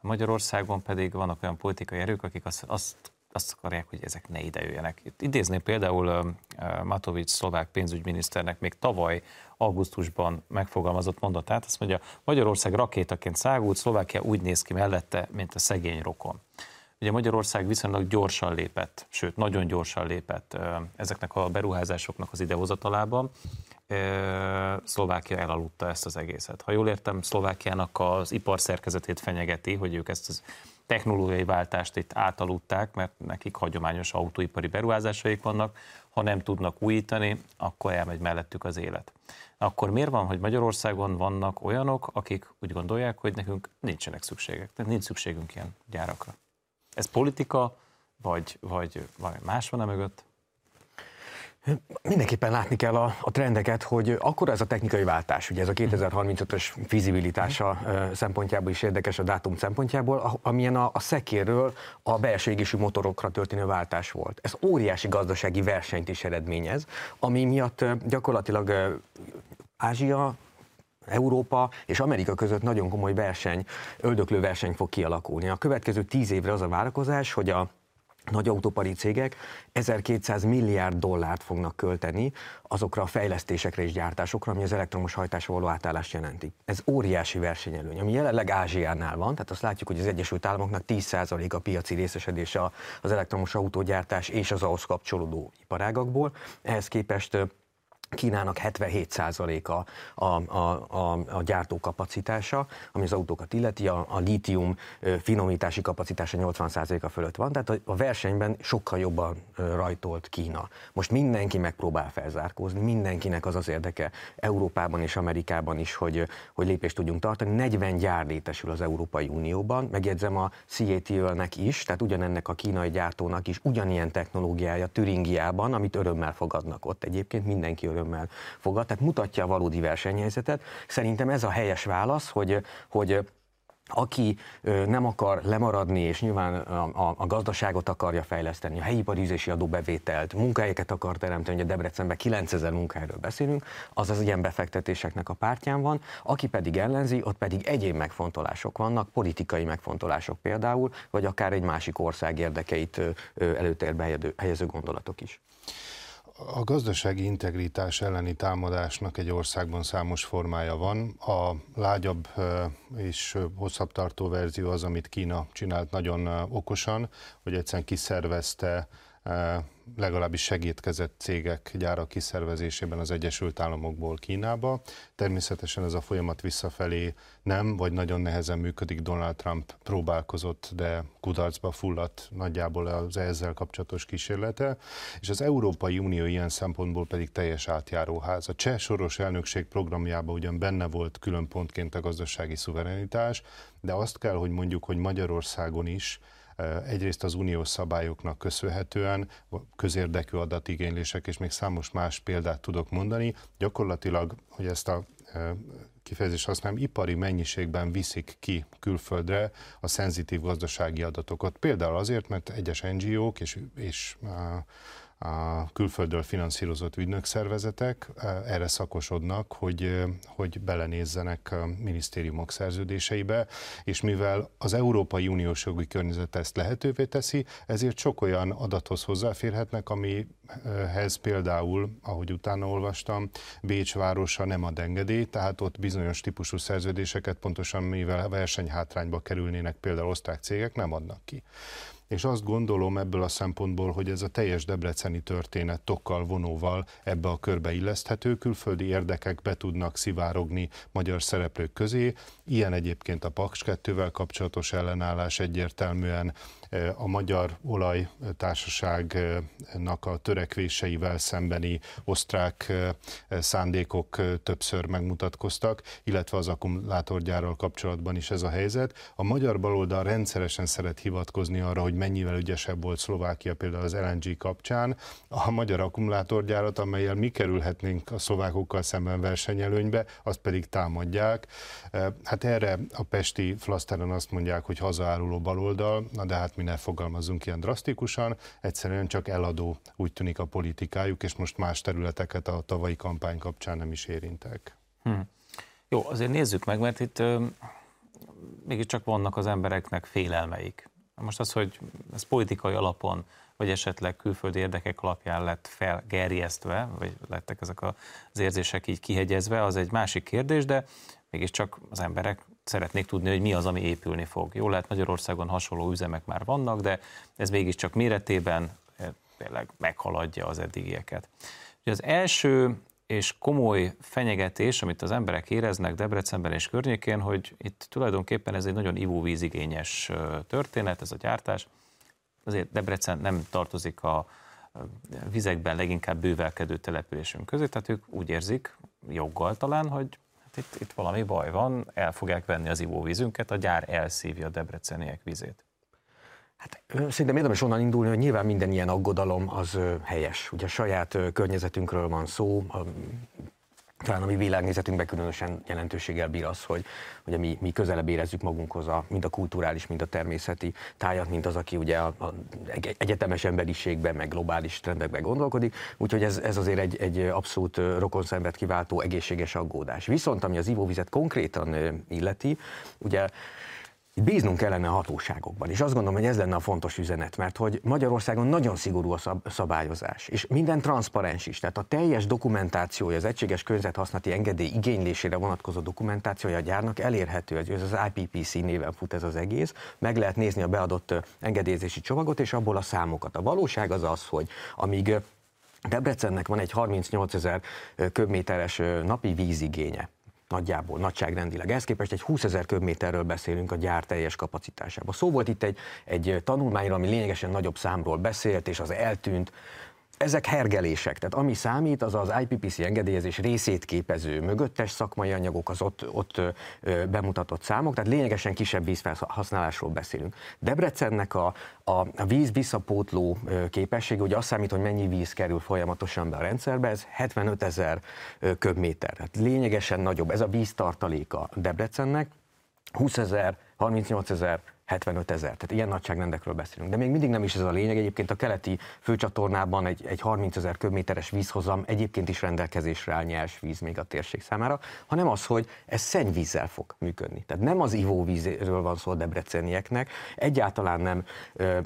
Magyarországon pedig vannak olyan politikai erők, akik azt, azt, azt akarják, hogy ezek ne ide jöjjenek. Itt idézném például Matovics szlovák pénzügyminiszternek még tavaly augusztusban megfogalmazott mondatát, azt mondja, Magyarország rakétaként szágult, Szlovákia úgy néz ki mellette, mint a szegény rokon. Ugye Magyarország viszonylag gyorsan lépett, sőt, nagyon gyorsan lépett ezeknek a beruházásoknak az idehozatalában. Ö, Szlovákia elaludta ezt az egészet. Ha jól értem, Szlovákiának az iparszerkezetét fenyegeti, hogy ők ezt az technológiai váltást itt átaludták, mert nekik hagyományos autóipari beruházásaik vannak, ha nem tudnak újítani, akkor elmegy mellettük az élet. Akkor miért van, hogy Magyarországon vannak olyanok, akik úgy gondolják, hogy nekünk nincsenek szükségek, tehát nincs szükségünk ilyen gyárakra? Ez politika, vagy, vagy valami más van e mögött? Mindenképpen látni kell a, a trendeket, hogy akkor ez a technikai váltás, ugye ez a 2035-ös fizibilitása ö, szempontjából is érdekes a dátum szempontjából, amilyen a, a szekérről a belső égésű motorokra történő váltás volt. Ez óriási gazdasági versenyt is eredményez, ami miatt gyakorlatilag Ázsia, Európa és Amerika között nagyon komoly verseny, öldöklő verseny fog kialakulni. A következő tíz évre az a várakozás, hogy a nagy autópari cégek 1200 milliárd dollárt fognak költeni azokra a fejlesztésekre és gyártásokra, ami az elektromos hajtásra való átállást jelenti. Ez óriási versenyelőny, ami jelenleg Ázsiánál van, tehát azt látjuk, hogy az Egyesült Államoknak 10% a piaci részesedése az elektromos autógyártás és az ahhoz kapcsolódó iparágakból. Ehhez képest Kínának 77%-a a, a, a, a gyártókapacitása, ami az autókat illeti, a, a lítium finomítási kapacitása 80%-a fölött van, tehát a versenyben sokkal jobban rajtolt Kína. Most mindenki megpróbál felzárkózni, mindenkinek az az érdeke Európában és Amerikában is, hogy, hogy lépést tudjunk tartani. 40 gyár létesül az Európai Unióban, megjegyzem a CATL-nek is, tehát ugyanennek a kínai gyártónak is ugyanilyen technológiája Türingiában, amit örömmel fogadnak ott egyébként, mindenki örömmel örömmel fogad, tehát mutatja a valódi versenyhelyzetet. Szerintem ez a helyes válasz, hogy, hogy aki nem akar lemaradni, és nyilván a, a, a gazdaságot akarja fejleszteni, a helyi iparűzési adóbevételt, munkahelyeket akar teremteni, ugye Debrecenben 9000 munkahelyről beszélünk, az az ilyen befektetéseknek a pártján van, aki pedig ellenzi, ott pedig egyéb megfontolások vannak, politikai megfontolások például, vagy akár egy másik ország érdekeit előtérbe helyező gondolatok is. A gazdasági integritás elleni támadásnak egy országban számos formája van. A lágyabb és hosszabb tartó verzió az, amit Kína csinált nagyon okosan, hogy egyszerűen kiszervezte legalábbis segítkezett cégek gyárak kiszervezésében az Egyesült Államokból Kínába. Természetesen ez a folyamat visszafelé nem, vagy nagyon nehezen működik. Donald Trump próbálkozott, de kudarcba fulladt nagyjából az ezzel kapcsolatos kísérlete, és az Európai Unió ilyen szempontból pedig teljes átjáróház. A cseh soros elnökség programjában ugyan benne volt külön pontként a gazdasági szuverenitás, de azt kell, hogy mondjuk, hogy Magyarországon is Egyrészt az uniós szabályoknak köszönhetően, közérdekű adatigénylések és még számos más példát tudok mondani. Gyakorlatilag, hogy ezt a kifejezést használom, ipari mennyiségben viszik ki külföldre a szenzitív gazdasági adatokat. Például azért, mert egyes NGO-k és, és a külföldről finanszírozott ügynökszervezetek erre szakosodnak, hogy, hogy belenézzenek a minisztériumok szerződéseibe, és mivel az Európai Uniós jogi környezet ezt lehetővé teszi, ezért sok olyan adathoz hozzáférhetnek, amihez például, ahogy utána olvastam, Bécs városa nem ad engedélyt, tehát ott bizonyos típusú szerződéseket pontosan mivel versenyhátrányba kerülnének például osztrák cégek nem adnak ki és azt gondolom ebből a szempontból, hogy ez a teljes debreceni történet tokkal, vonóval ebbe a körbe illeszthető, külföldi érdekek be tudnak szivárogni magyar szereplők közé. Ilyen egyébként a Paks 2-vel kapcsolatos ellenállás egyértelműen a magyar olajtársaságnak a törekvéseivel szembeni osztrák szándékok többször megmutatkoztak, illetve az akkumulátorgyárral kapcsolatban is ez a helyzet. A magyar baloldal rendszeresen szeret hivatkozni arra, hogy mennyivel ügyesebb volt Szlovákia például az LNG kapcsán. A magyar akkumulátorgyárat, amelyel mi kerülhetnénk a szlovákokkal szemben versenyelőnybe, azt pedig támadják. Hát erre a pesti flaszteren azt mondják, hogy hazaáruló baloldal, na de hát mi ne fogalmazunk ilyen drasztikusan, egyszerűen csak eladó úgy tűnik a politikájuk, és most más területeket a tavalyi kampány kapcsán nem is érintek. Hm. Jó, azért nézzük meg, mert itt ö, mégiscsak vannak az embereknek félelmeik. Most az, hogy ez politikai alapon, vagy esetleg külföldi érdekek alapján lett felgerjesztve, vagy lettek ezek az érzések így kihegyezve, az egy másik kérdés, de mégiscsak az emberek szeretnék tudni, hogy mi az, ami épülni fog. Jó lehet, Magyarországon hasonló üzemek már vannak, de ez mégiscsak méretében eh, tényleg meghaladja az eddigieket. Ugye az első és komoly fenyegetés, amit az emberek éreznek Debrecenben és környékén, hogy itt tulajdonképpen ez egy nagyon ivóvízigényes történet, ez a gyártás. Azért Debrecen nem tartozik a vizekben leginkább bővelkedő településünk közé, tehát ők úgy érzik, joggal talán, hogy itt, itt valami baj van, el fogják venni az ivóvízünket, a gyár elszívja a debreceniek vizét. Hát szerintem érdemes onnan indulni, hogy nyilván minden ilyen aggodalom az helyes. Ugye a saját környezetünkről van szó, talán a mi világnézetünkben különösen jelentőséggel bír az, hogy ugye mi, mi közelebb érezzük magunkhoz a, mind a kulturális, mind a természeti tájat, mint az, aki ugye a, a egyetemes emberiségben, meg globális trendekben gondolkodik. Úgyhogy ez, ez azért egy, egy abszolút rokonszenvet kiváltó egészséges aggódás. Viszont ami az ivóvizet konkrétan illeti, ugye bíznunk kellene a hatóságokban, és azt gondolom, hogy ez lenne a fontos üzenet, mert hogy Magyarországon nagyon szigorú a szabályozás, és minden transzparens is, tehát a teljes dokumentációja, az egységes környezethasználati engedély igénylésére vonatkozó dokumentációja a gyárnak elérhető, ez az IPPC néven fut ez az egész, meg lehet nézni a beadott engedélyezési csomagot, és abból a számokat. A valóság az az, hogy amíg Debrecennek van egy 38 ezer köbméteres napi vízigénye, nagyjából, nagyságrendileg. Ehhez képest egy 20 ezer köbméterről beszélünk a gyár teljes kapacitásában. Szó volt itt egy, egy tanulmányról, ami lényegesen nagyobb számról beszélt, és az eltűnt ezek hergelések, tehát ami számít, az az IPPC engedélyezés részét képező mögöttes szakmai anyagok, az ott, ott bemutatott számok, tehát lényegesen kisebb vízfelhasználásról beszélünk. Debrecennek a, a, a víz visszapótló képessége, ugye azt számít, hogy mennyi víz kerül folyamatosan be a rendszerbe, ez 75 ezer köbméter, tehát lényegesen nagyobb, ez a víztartaléka Debrecennek, 20 ezer, 38 ezer 75 ezer. Tehát ilyen nagyságrendekről beszélünk. De még mindig nem is ez a lényeg. Egyébként a keleti főcsatornában egy, egy 30 ezer köbméteres vízhozam egyébként is rendelkezésre áll nyers víz még a térség számára, hanem az, hogy ez szennyvízzel fog működni. Tehát nem az ivóvízről van szó a debrecenieknek, egyáltalán nem ö,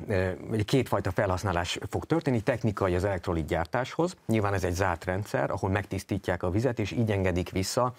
kétfajta felhasználás fog történni, technikai az elektrolit gyártáshoz. Nyilván ez egy zárt rendszer, ahol megtisztítják a vizet, és így engedik vissza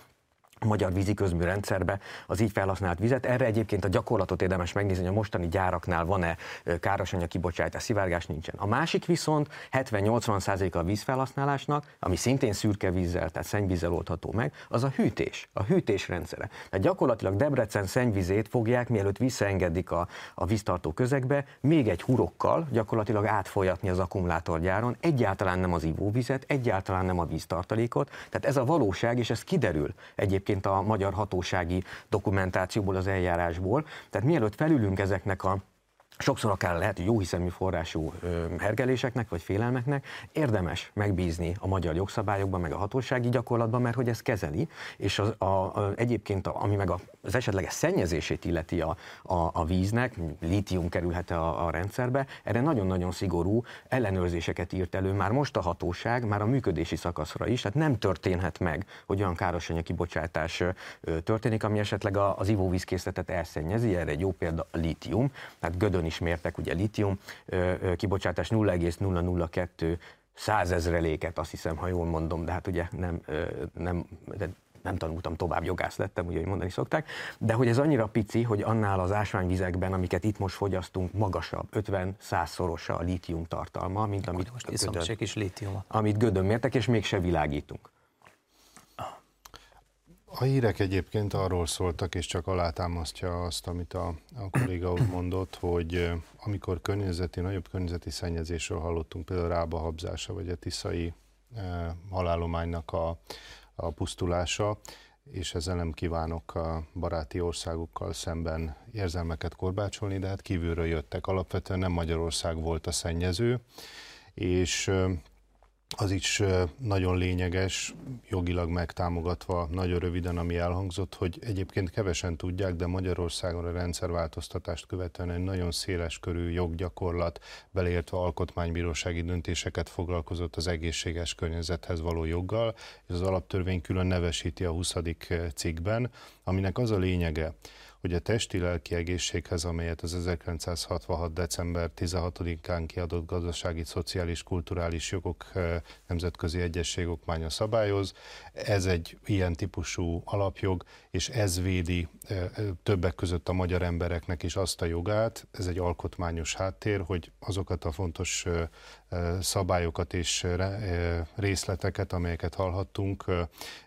magyar vízi rendszerbe az így felhasznált vizet. Erre egyébként a gyakorlatot érdemes megnézni, hogy a mostani gyáraknál van-e károsanyag kibocsátás, szivárgás nincsen. A másik viszont 70-80% a vízfelhasználásnak, ami szintén szürke vízzel, tehát szennyvízzel oldható meg, az a hűtés, a hűtés rendszere. Tehát gyakorlatilag Debrecen szennyvizét fogják, mielőtt visszaengedik a, a víztartó közegbe, még egy hurokkal gyakorlatilag átfolyatni az akkumulátorgyáron, egyáltalán nem az ivóvizet, egyáltalán nem a víztartalékot. Tehát ez a valóság, és ez kiderül egyébként egyébként a magyar hatósági dokumentációból, az eljárásból. Tehát mielőtt felülünk ezeknek a sokszor akár lehet jó hiszemű forrású hergeléseknek vagy félelmeknek, érdemes megbízni a magyar jogszabályokban, meg a hatósági gyakorlatban, mert hogy ez kezeli, és az, a, a, egyébként, a, ami meg az esetleges szennyezését illeti a, a, a víznek, lítium kerülhet a, a rendszerbe, erre nagyon-nagyon szigorú ellenőrzéseket írt elő már most a hatóság, már a működési szakaszra is, tehát nem történhet meg, hogy olyan károsanyag kibocsátás történik, ami esetleg az ivóvízkészletet elszennyezi, erre egy jó példa a lítium, tehát Gödön is mértek ugye litium kibocsátás 0,002 százezreléket, azt hiszem, ha jól mondom, de hát ugye nem, nem, de nem tanultam tovább, jogász lettem, ugye, hogy mondani szokták, de hogy ez annyira pici, hogy annál az ásványvizekben, amiket itt most fogyasztunk, magasabb, 50-100 szorosa a lítium tartalma, mint amit, most gödön, is lítium. amit gödön mértek, és mégse világítunk. A hírek egyébként arról szóltak, és csak alátámasztja azt, amit a, a kolléga úr mondott, hogy amikor környezeti, nagyobb környezeti szennyezésről hallottunk, például Rába habzása, vagy a Tiszai e, halálománynak a, a pusztulása, és ezzel nem kívánok a baráti országokkal szemben érzelmeket korbácsolni, de hát kívülről jöttek. Alapvetően nem Magyarország volt a szennyező, és az is nagyon lényeges, jogilag megtámogatva, nagyon röviden, ami elhangzott, hogy egyébként kevesen tudják, de Magyarországon a rendszerváltoztatást követően egy nagyon széles körű joggyakorlat, beleértve alkotmánybírósági döntéseket foglalkozott az egészséges környezethez való joggal, és az alaptörvény külön nevesíti a 20. cikkben, aminek az a lényege, hogy a testi-lelki egészséghez, amelyet az 1966. december 16-án kiadott gazdasági, szociális, kulturális jogok eh, nemzetközi egyesség okmánya szabályoz, ez egy ilyen típusú alapjog, és ez védi eh, eh, többek között a magyar embereknek is azt a jogát, ez egy alkotmányos háttér, hogy azokat a fontos szabályokat és részleteket, amelyeket hallhattunk,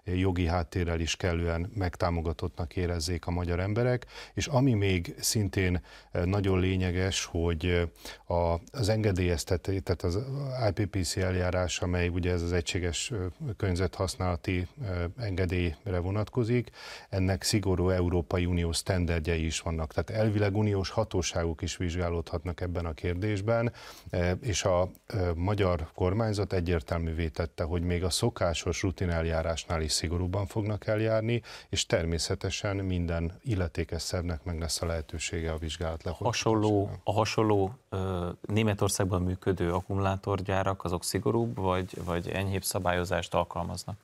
jogi háttérrel is kellően megtámogatottnak érezzék a magyar emberek, és ami még szintén nagyon lényeges, hogy az engedélyeztetés, tehát az IPPC eljárás, amely ugye ez az egységes környezethasználati engedélyre vonatkozik, ennek szigorú Európai Unió sztenderdjei is vannak. Tehát elvileg uniós hatóságok is vizsgálódhatnak ebben a kérdésben, és a magyar kormányzat egyértelművé tette, hogy még a szokásos rutin eljárásnál is szigorúban fognak eljárni, és természetesen minden illetékes szervnek meg lesz a lehetősége a vizsgálat Hasonló, a hasonló Németországban működő akkumulátorgyárak azok szigorúbb, vagy, vagy enyhébb szabályozást alkalmaznak?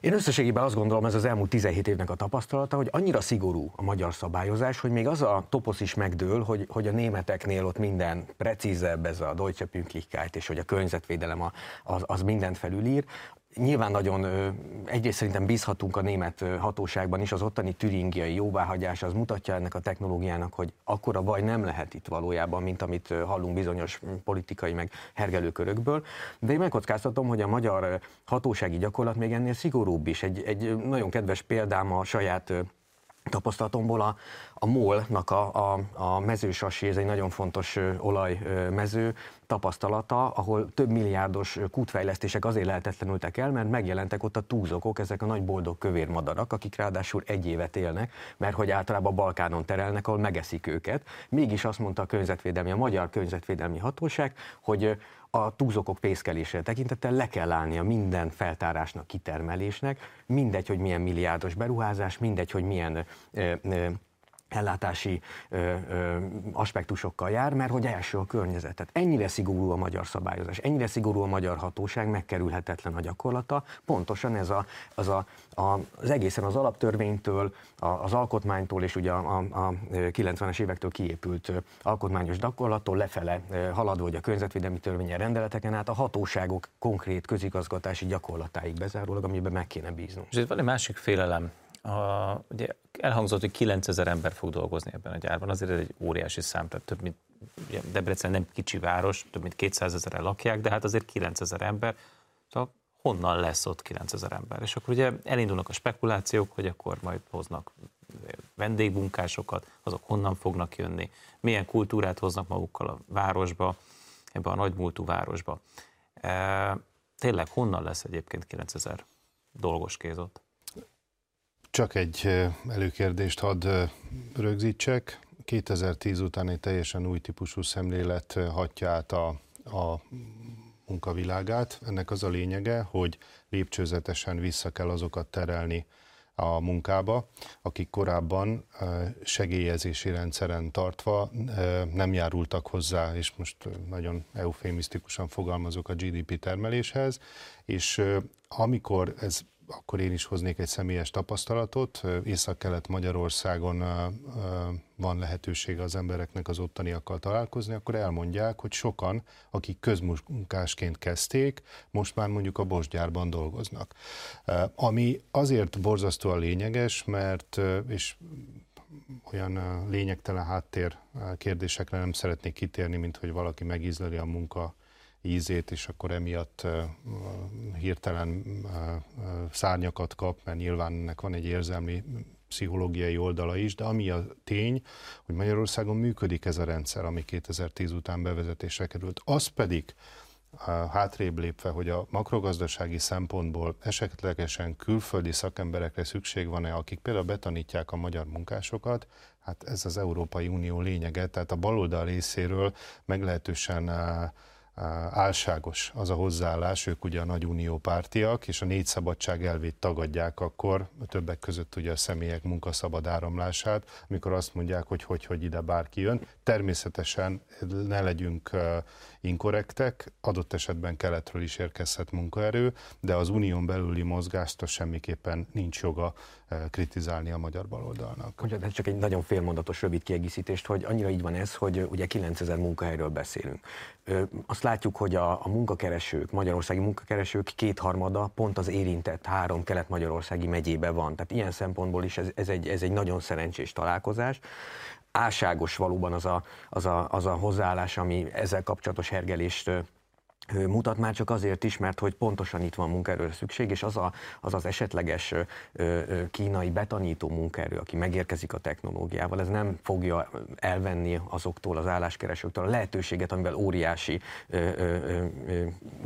Én összességében azt gondolom, ez az elmúlt 17 évnek a tapasztalata, hogy annyira szigorú a magyar szabályozás, hogy még az a toposz is megdől, hogy, hogy a németeknél ott minden precízebb, ez a Deutsche Pünktlichkeit, és hogy a környezetvédelem az, az mindent felülír nyilván nagyon egyrészt szerintem bízhatunk a német hatóságban is, az ottani türingiai jóváhagyás az mutatja ennek a technológiának, hogy akkora baj nem lehet itt valójában, mint amit hallunk bizonyos politikai meg hergelőkörökből. De én megkockáztatom, hogy a magyar hatósági gyakorlat még ennél szigorúbb is. Egy, egy nagyon kedves példám a saját tapasztalatomból a, a MOL-nak a, a, a mezősasi, ez egy nagyon fontos olajmező tapasztalata, ahol több milliárdos kútfejlesztések azért lehetetlenültek el, mert megjelentek ott a túzokok, ezek a nagy boldog kövér madarak, akik ráadásul egy évet élnek, mert hogy általában a Balkánon terelnek, ahol megeszik őket. Mégis azt mondta a környezetvédelmi, a magyar környezetvédelmi hatóság, hogy a túzokok pészkelésére tekintettel le kell állnia minden feltárásnak, kitermelésnek, mindegy, hogy milyen milliárdos beruházás, mindegy, hogy milyen ö, ö, ellátási ö, ö, aspektusokkal jár, mert hogy első a környezet. Tehát ennyire szigorú a magyar szabályozás, ennyire szigorú a magyar hatóság, megkerülhetetlen a gyakorlata. Pontosan ez a, az, a, a, az egészen az alaptörvénytől, a, az alkotmánytól és ugye a, a, a 90-es évektől kiépült alkotmányos gyakorlattól lefele haladva, hogy a környezetvédelmi törvényen rendeleteken át a hatóságok konkrét közigazgatási gyakorlatáig bezárólag, amiben meg kéne bíznunk. És itt van egy másik félelem, a, ugye elhangzott, hogy 9000 ember fog dolgozni ebben a gyárban, azért ez egy óriási szám, tehát több mint, ugye Debrecen nem kicsi város, több mint 200 ezeren lakják, de hát azért 9000 ember, szóval honnan lesz ott 9000 ember? És akkor ugye elindulnak a spekulációk, hogy akkor majd hoznak vendégbunkásokat, azok honnan fognak jönni, milyen kultúrát hoznak magukkal a városba, ebbe a nagymúltú városba. E, tényleg honnan lesz egyébként 9000 dolgos kéz ott? Csak egy előkérdést hadd rögzítsek. 2010 után egy teljesen új típusú szemlélet hatja át a, a munkavilágát. Ennek az a lényege, hogy lépcsőzetesen vissza kell azokat terelni a munkába, akik korábban segélyezési rendszeren tartva nem járultak hozzá, és most nagyon eufémisztikusan fogalmazok a GDP termeléshez, és amikor ez akkor én is hoznék egy személyes tapasztalatot. Észak-kelet Magyarországon van lehetősége az embereknek az ottaniakkal találkozni, akkor elmondják, hogy sokan, akik közmunkásként kezdték, most már mondjuk a bosgyárban dolgoznak. Ami azért borzasztóan lényeges, mert, és olyan lényegtelen háttér kérdésekre nem szeretnék kitérni, mint hogy valaki megízleli a munka ízét, és akkor emiatt hirtelen szárnyakat kap, mert nyilván ennek van egy érzelmi pszichológiai oldala is, de ami a tény, hogy Magyarországon működik ez a rendszer, ami 2010 után bevezetésre került. Az pedig hátrébb lépve, hogy a makrogazdasági szempontból esetlegesen külföldi szakemberekre szükség van-e, akik például betanítják a magyar munkásokat, hát ez az Európai Unió lényege, tehát a baloldal részéről meglehetősen álságos az a hozzáállás, ők ugye a nagy unió pártiak, és a négy szabadság elvét tagadják akkor, többek között ugye a személyek munkaszabad áramlását, amikor azt mondják, hogy hogy, hogy ide bárki jön. Természetesen ne legyünk inkorrektek, adott esetben keletről is érkezhet munkaerő, de az unión belüli mozgást semmiképpen nincs joga kritizálni a magyar baloldalnak. Ez csak egy nagyon félmondatos rövid kiegészítést, hogy annyira így van ez, hogy ugye 9000 munkahelyről beszélünk. Azt látjuk, hogy a, a munkakeresők, magyarországi munkakeresők kétharmada pont az érintett három kelet-magyarországi megyébe van. Tehát ilyen szempontból is ez, ez, egy, ez egy nagyon szerencsés találkozás álságos valóban az a, az, a, az a hozzáállás, ami ezzel kapcsolatos hergelést mutat már csak azért is, mert hogy pontosan itt van munkaerőre szükség, és az a, az, az esetleges kínai betanító munkaerő, aki megérkezik a technológiával, ez nem fogja elvenni azoktól az álláskeresőktől a lehetőséget, amivel óriási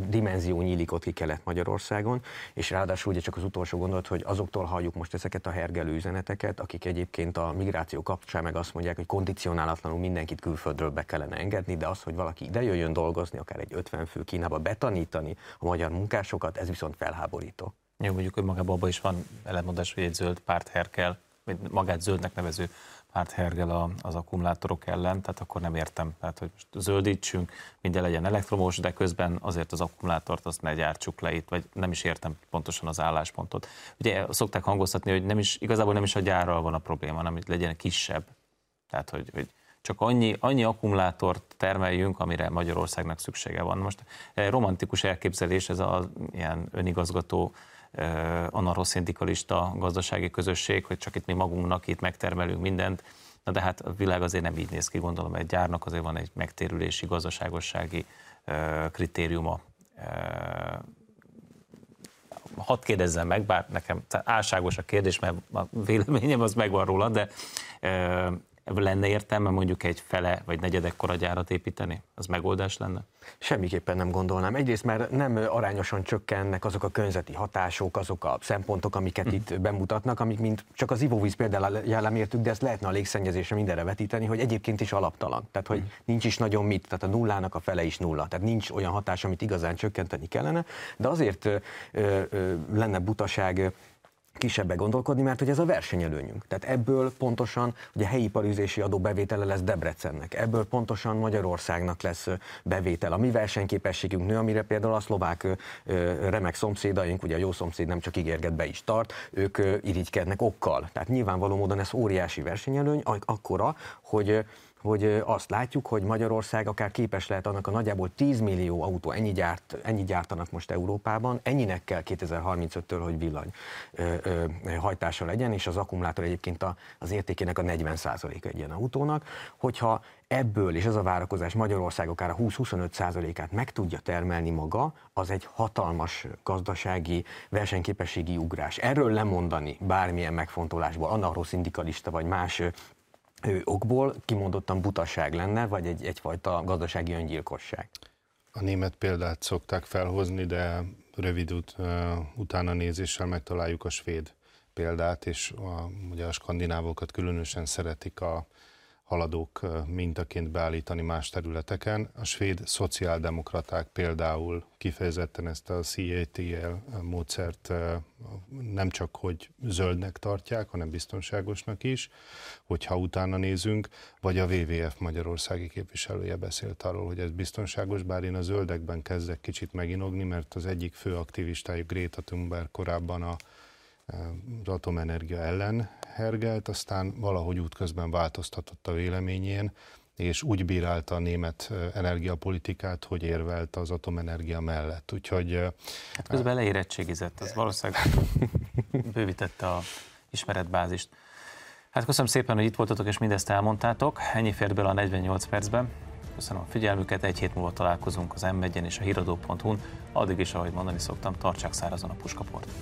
dimenzió nyílik ott ki Kelet-Magyarországon, és ráadásul ugye csak az utolsó gondolat, hogy azoktól halljuk most ezeket a hergelő üzeneteket, akik egyébként a migráció kapcsán meg azt mondják, hogy kondicionálatlanul mindenkit külföldről be kellene engedni, de az, hogy valaki ide jöjjön dolgozni, akár egy 50 fő Kínába betanítani a magyar munkásokat, ez viszont felháborító. Jó, mondjuk, hogy magában abban is van ellentmondás, hogy egy zöld párt herkel, vagy magát zöldnek nevező párt hergel az akkumulátorok ellen, tehát akkor nem értem, tehát hogy most zöldítsünk, minden legyen elektromos, de közben azért az akkumulátort azt ne gyártsuk le itt, vagy nem is értem pontosan az álláspontot. Ugye szokták hangoztatni, hogy nem is, igazából nem is a gyárral van a probléma, hanem hogy legyen kisebb. Tehát, hogy, hogy csak annyi, annyi akkumulátort termeljünk, amire Magyarországnak szüksége van. Most romantikus elképzelés, ez az ilyen önigazgató anarchoszindikalista gazdasági közösség, hogy csak itt mi magunknak itt megtermelünk mindent, Na de hát a világ azért nem így néz ki, gondolom, egy gyárnak azért van egy megtérülési, gazdaságossági kritériuma. Hadd kérdezzem meg, bár nekem álságos a kérdés, mert a véleményem az megvan róla, de lenne értelme mondjuk egy fele vagy negyedek gyárat építeni? Az megoldás lenne? Semmiképpen nem gondolnám. Egyrészt mert nem arányosan csökkennek azok a környezeti hatások, azok a szempontok, amiket mm. itt bemutatnak, amik mint csak az ivóvíz például értük, de ezt lehetne a légszennyezésre mindenre vetíteni, hogy egyébként is alaptalan. Tehát, hogy mm. nincs is nagyon mit, tehát a nullának a fele is nulla. Tehát nincs olyan hatás, amit igazán csökkenteni kellene, de azért ö, ö, lenne butaság kisebbe gondolkodni, mert hogy ez a versenyelőnyünk. Tehát ebből pontosan ugye helyi parüzési adó bevétele lesz Debrecennek, ebből pontosan Magyarországnak lesz bevétel. A mi versenyképességünk nő, amire például a szlovák remek szomszédaink, ugye a jó szomszéd nem csak ígérget be is tart, ők irigykednek okkal. Tehát nyilvánvaló módon ez óriási versenyelőny, akkora, hogy hogy azt látjuk, hogy Magyarország akár képes lehet annak a nagyjából 10 millió autó, ennyi, gyárt, ennyi gyártanak most Európában, ennyinek kell 2035-től, hogy villany ö, ö, hajtása legyen, és az akkumulátor egyébként a, az értékének a 40% egy ilyen autónak, hogyha ebből, és ez a várakozás Magyarország akár a 20-25%-át meg tudja termelni maga, az egy hatalmas gazdasági, versenyképességi ugrás. Erről lemondani bármilyen megfontolásból, anarcho szindikalista vagy más okból kimondottan butaság lenne, vagy egy, egyfajta gazdasági öngyilkosság. A német példát szokták felhozni, de rövid ut, utána nézéssel megtaláljuk a svéd példát, és a, ugye a skandinávokat különösen szeretik a, haladók mintaként beállítani más területeken. A svéd szociáldemokraták például kifejezetten ezt a CATL módszert nem csak, hogy zöldnek tartják, hanem biztonságosnak is, hogyha utána nézünk, vagy a WWF magyarországi képviselője beszélt arról, hogy ez biztonságos, bár én a zöldekben kezdek kicsit meginogni, mert az egyik fő aktivistájuk Greta Thunberg korábban a az atomenergia ellen hergelt, aztán valahogy útközben változtatott a véleményén, és úgy bírálta a német energiapolitikát, hogy érvelt az atomenergia mellett. Úgyhogy... Hát közben leérettségizett, az valószínűleg bővítette a ismeretbázist. Hát köszönöm szépen, hogy itt voltatok és mindezt elmondtátok. Ennyi fért bele a 48 percben. Köszönöm a figyelmüket, egy hét múlva találkozunk az m és a híradó.hu-n. Addig is, ahogy mondani szoktam, tartsák szárazon a puskaportot.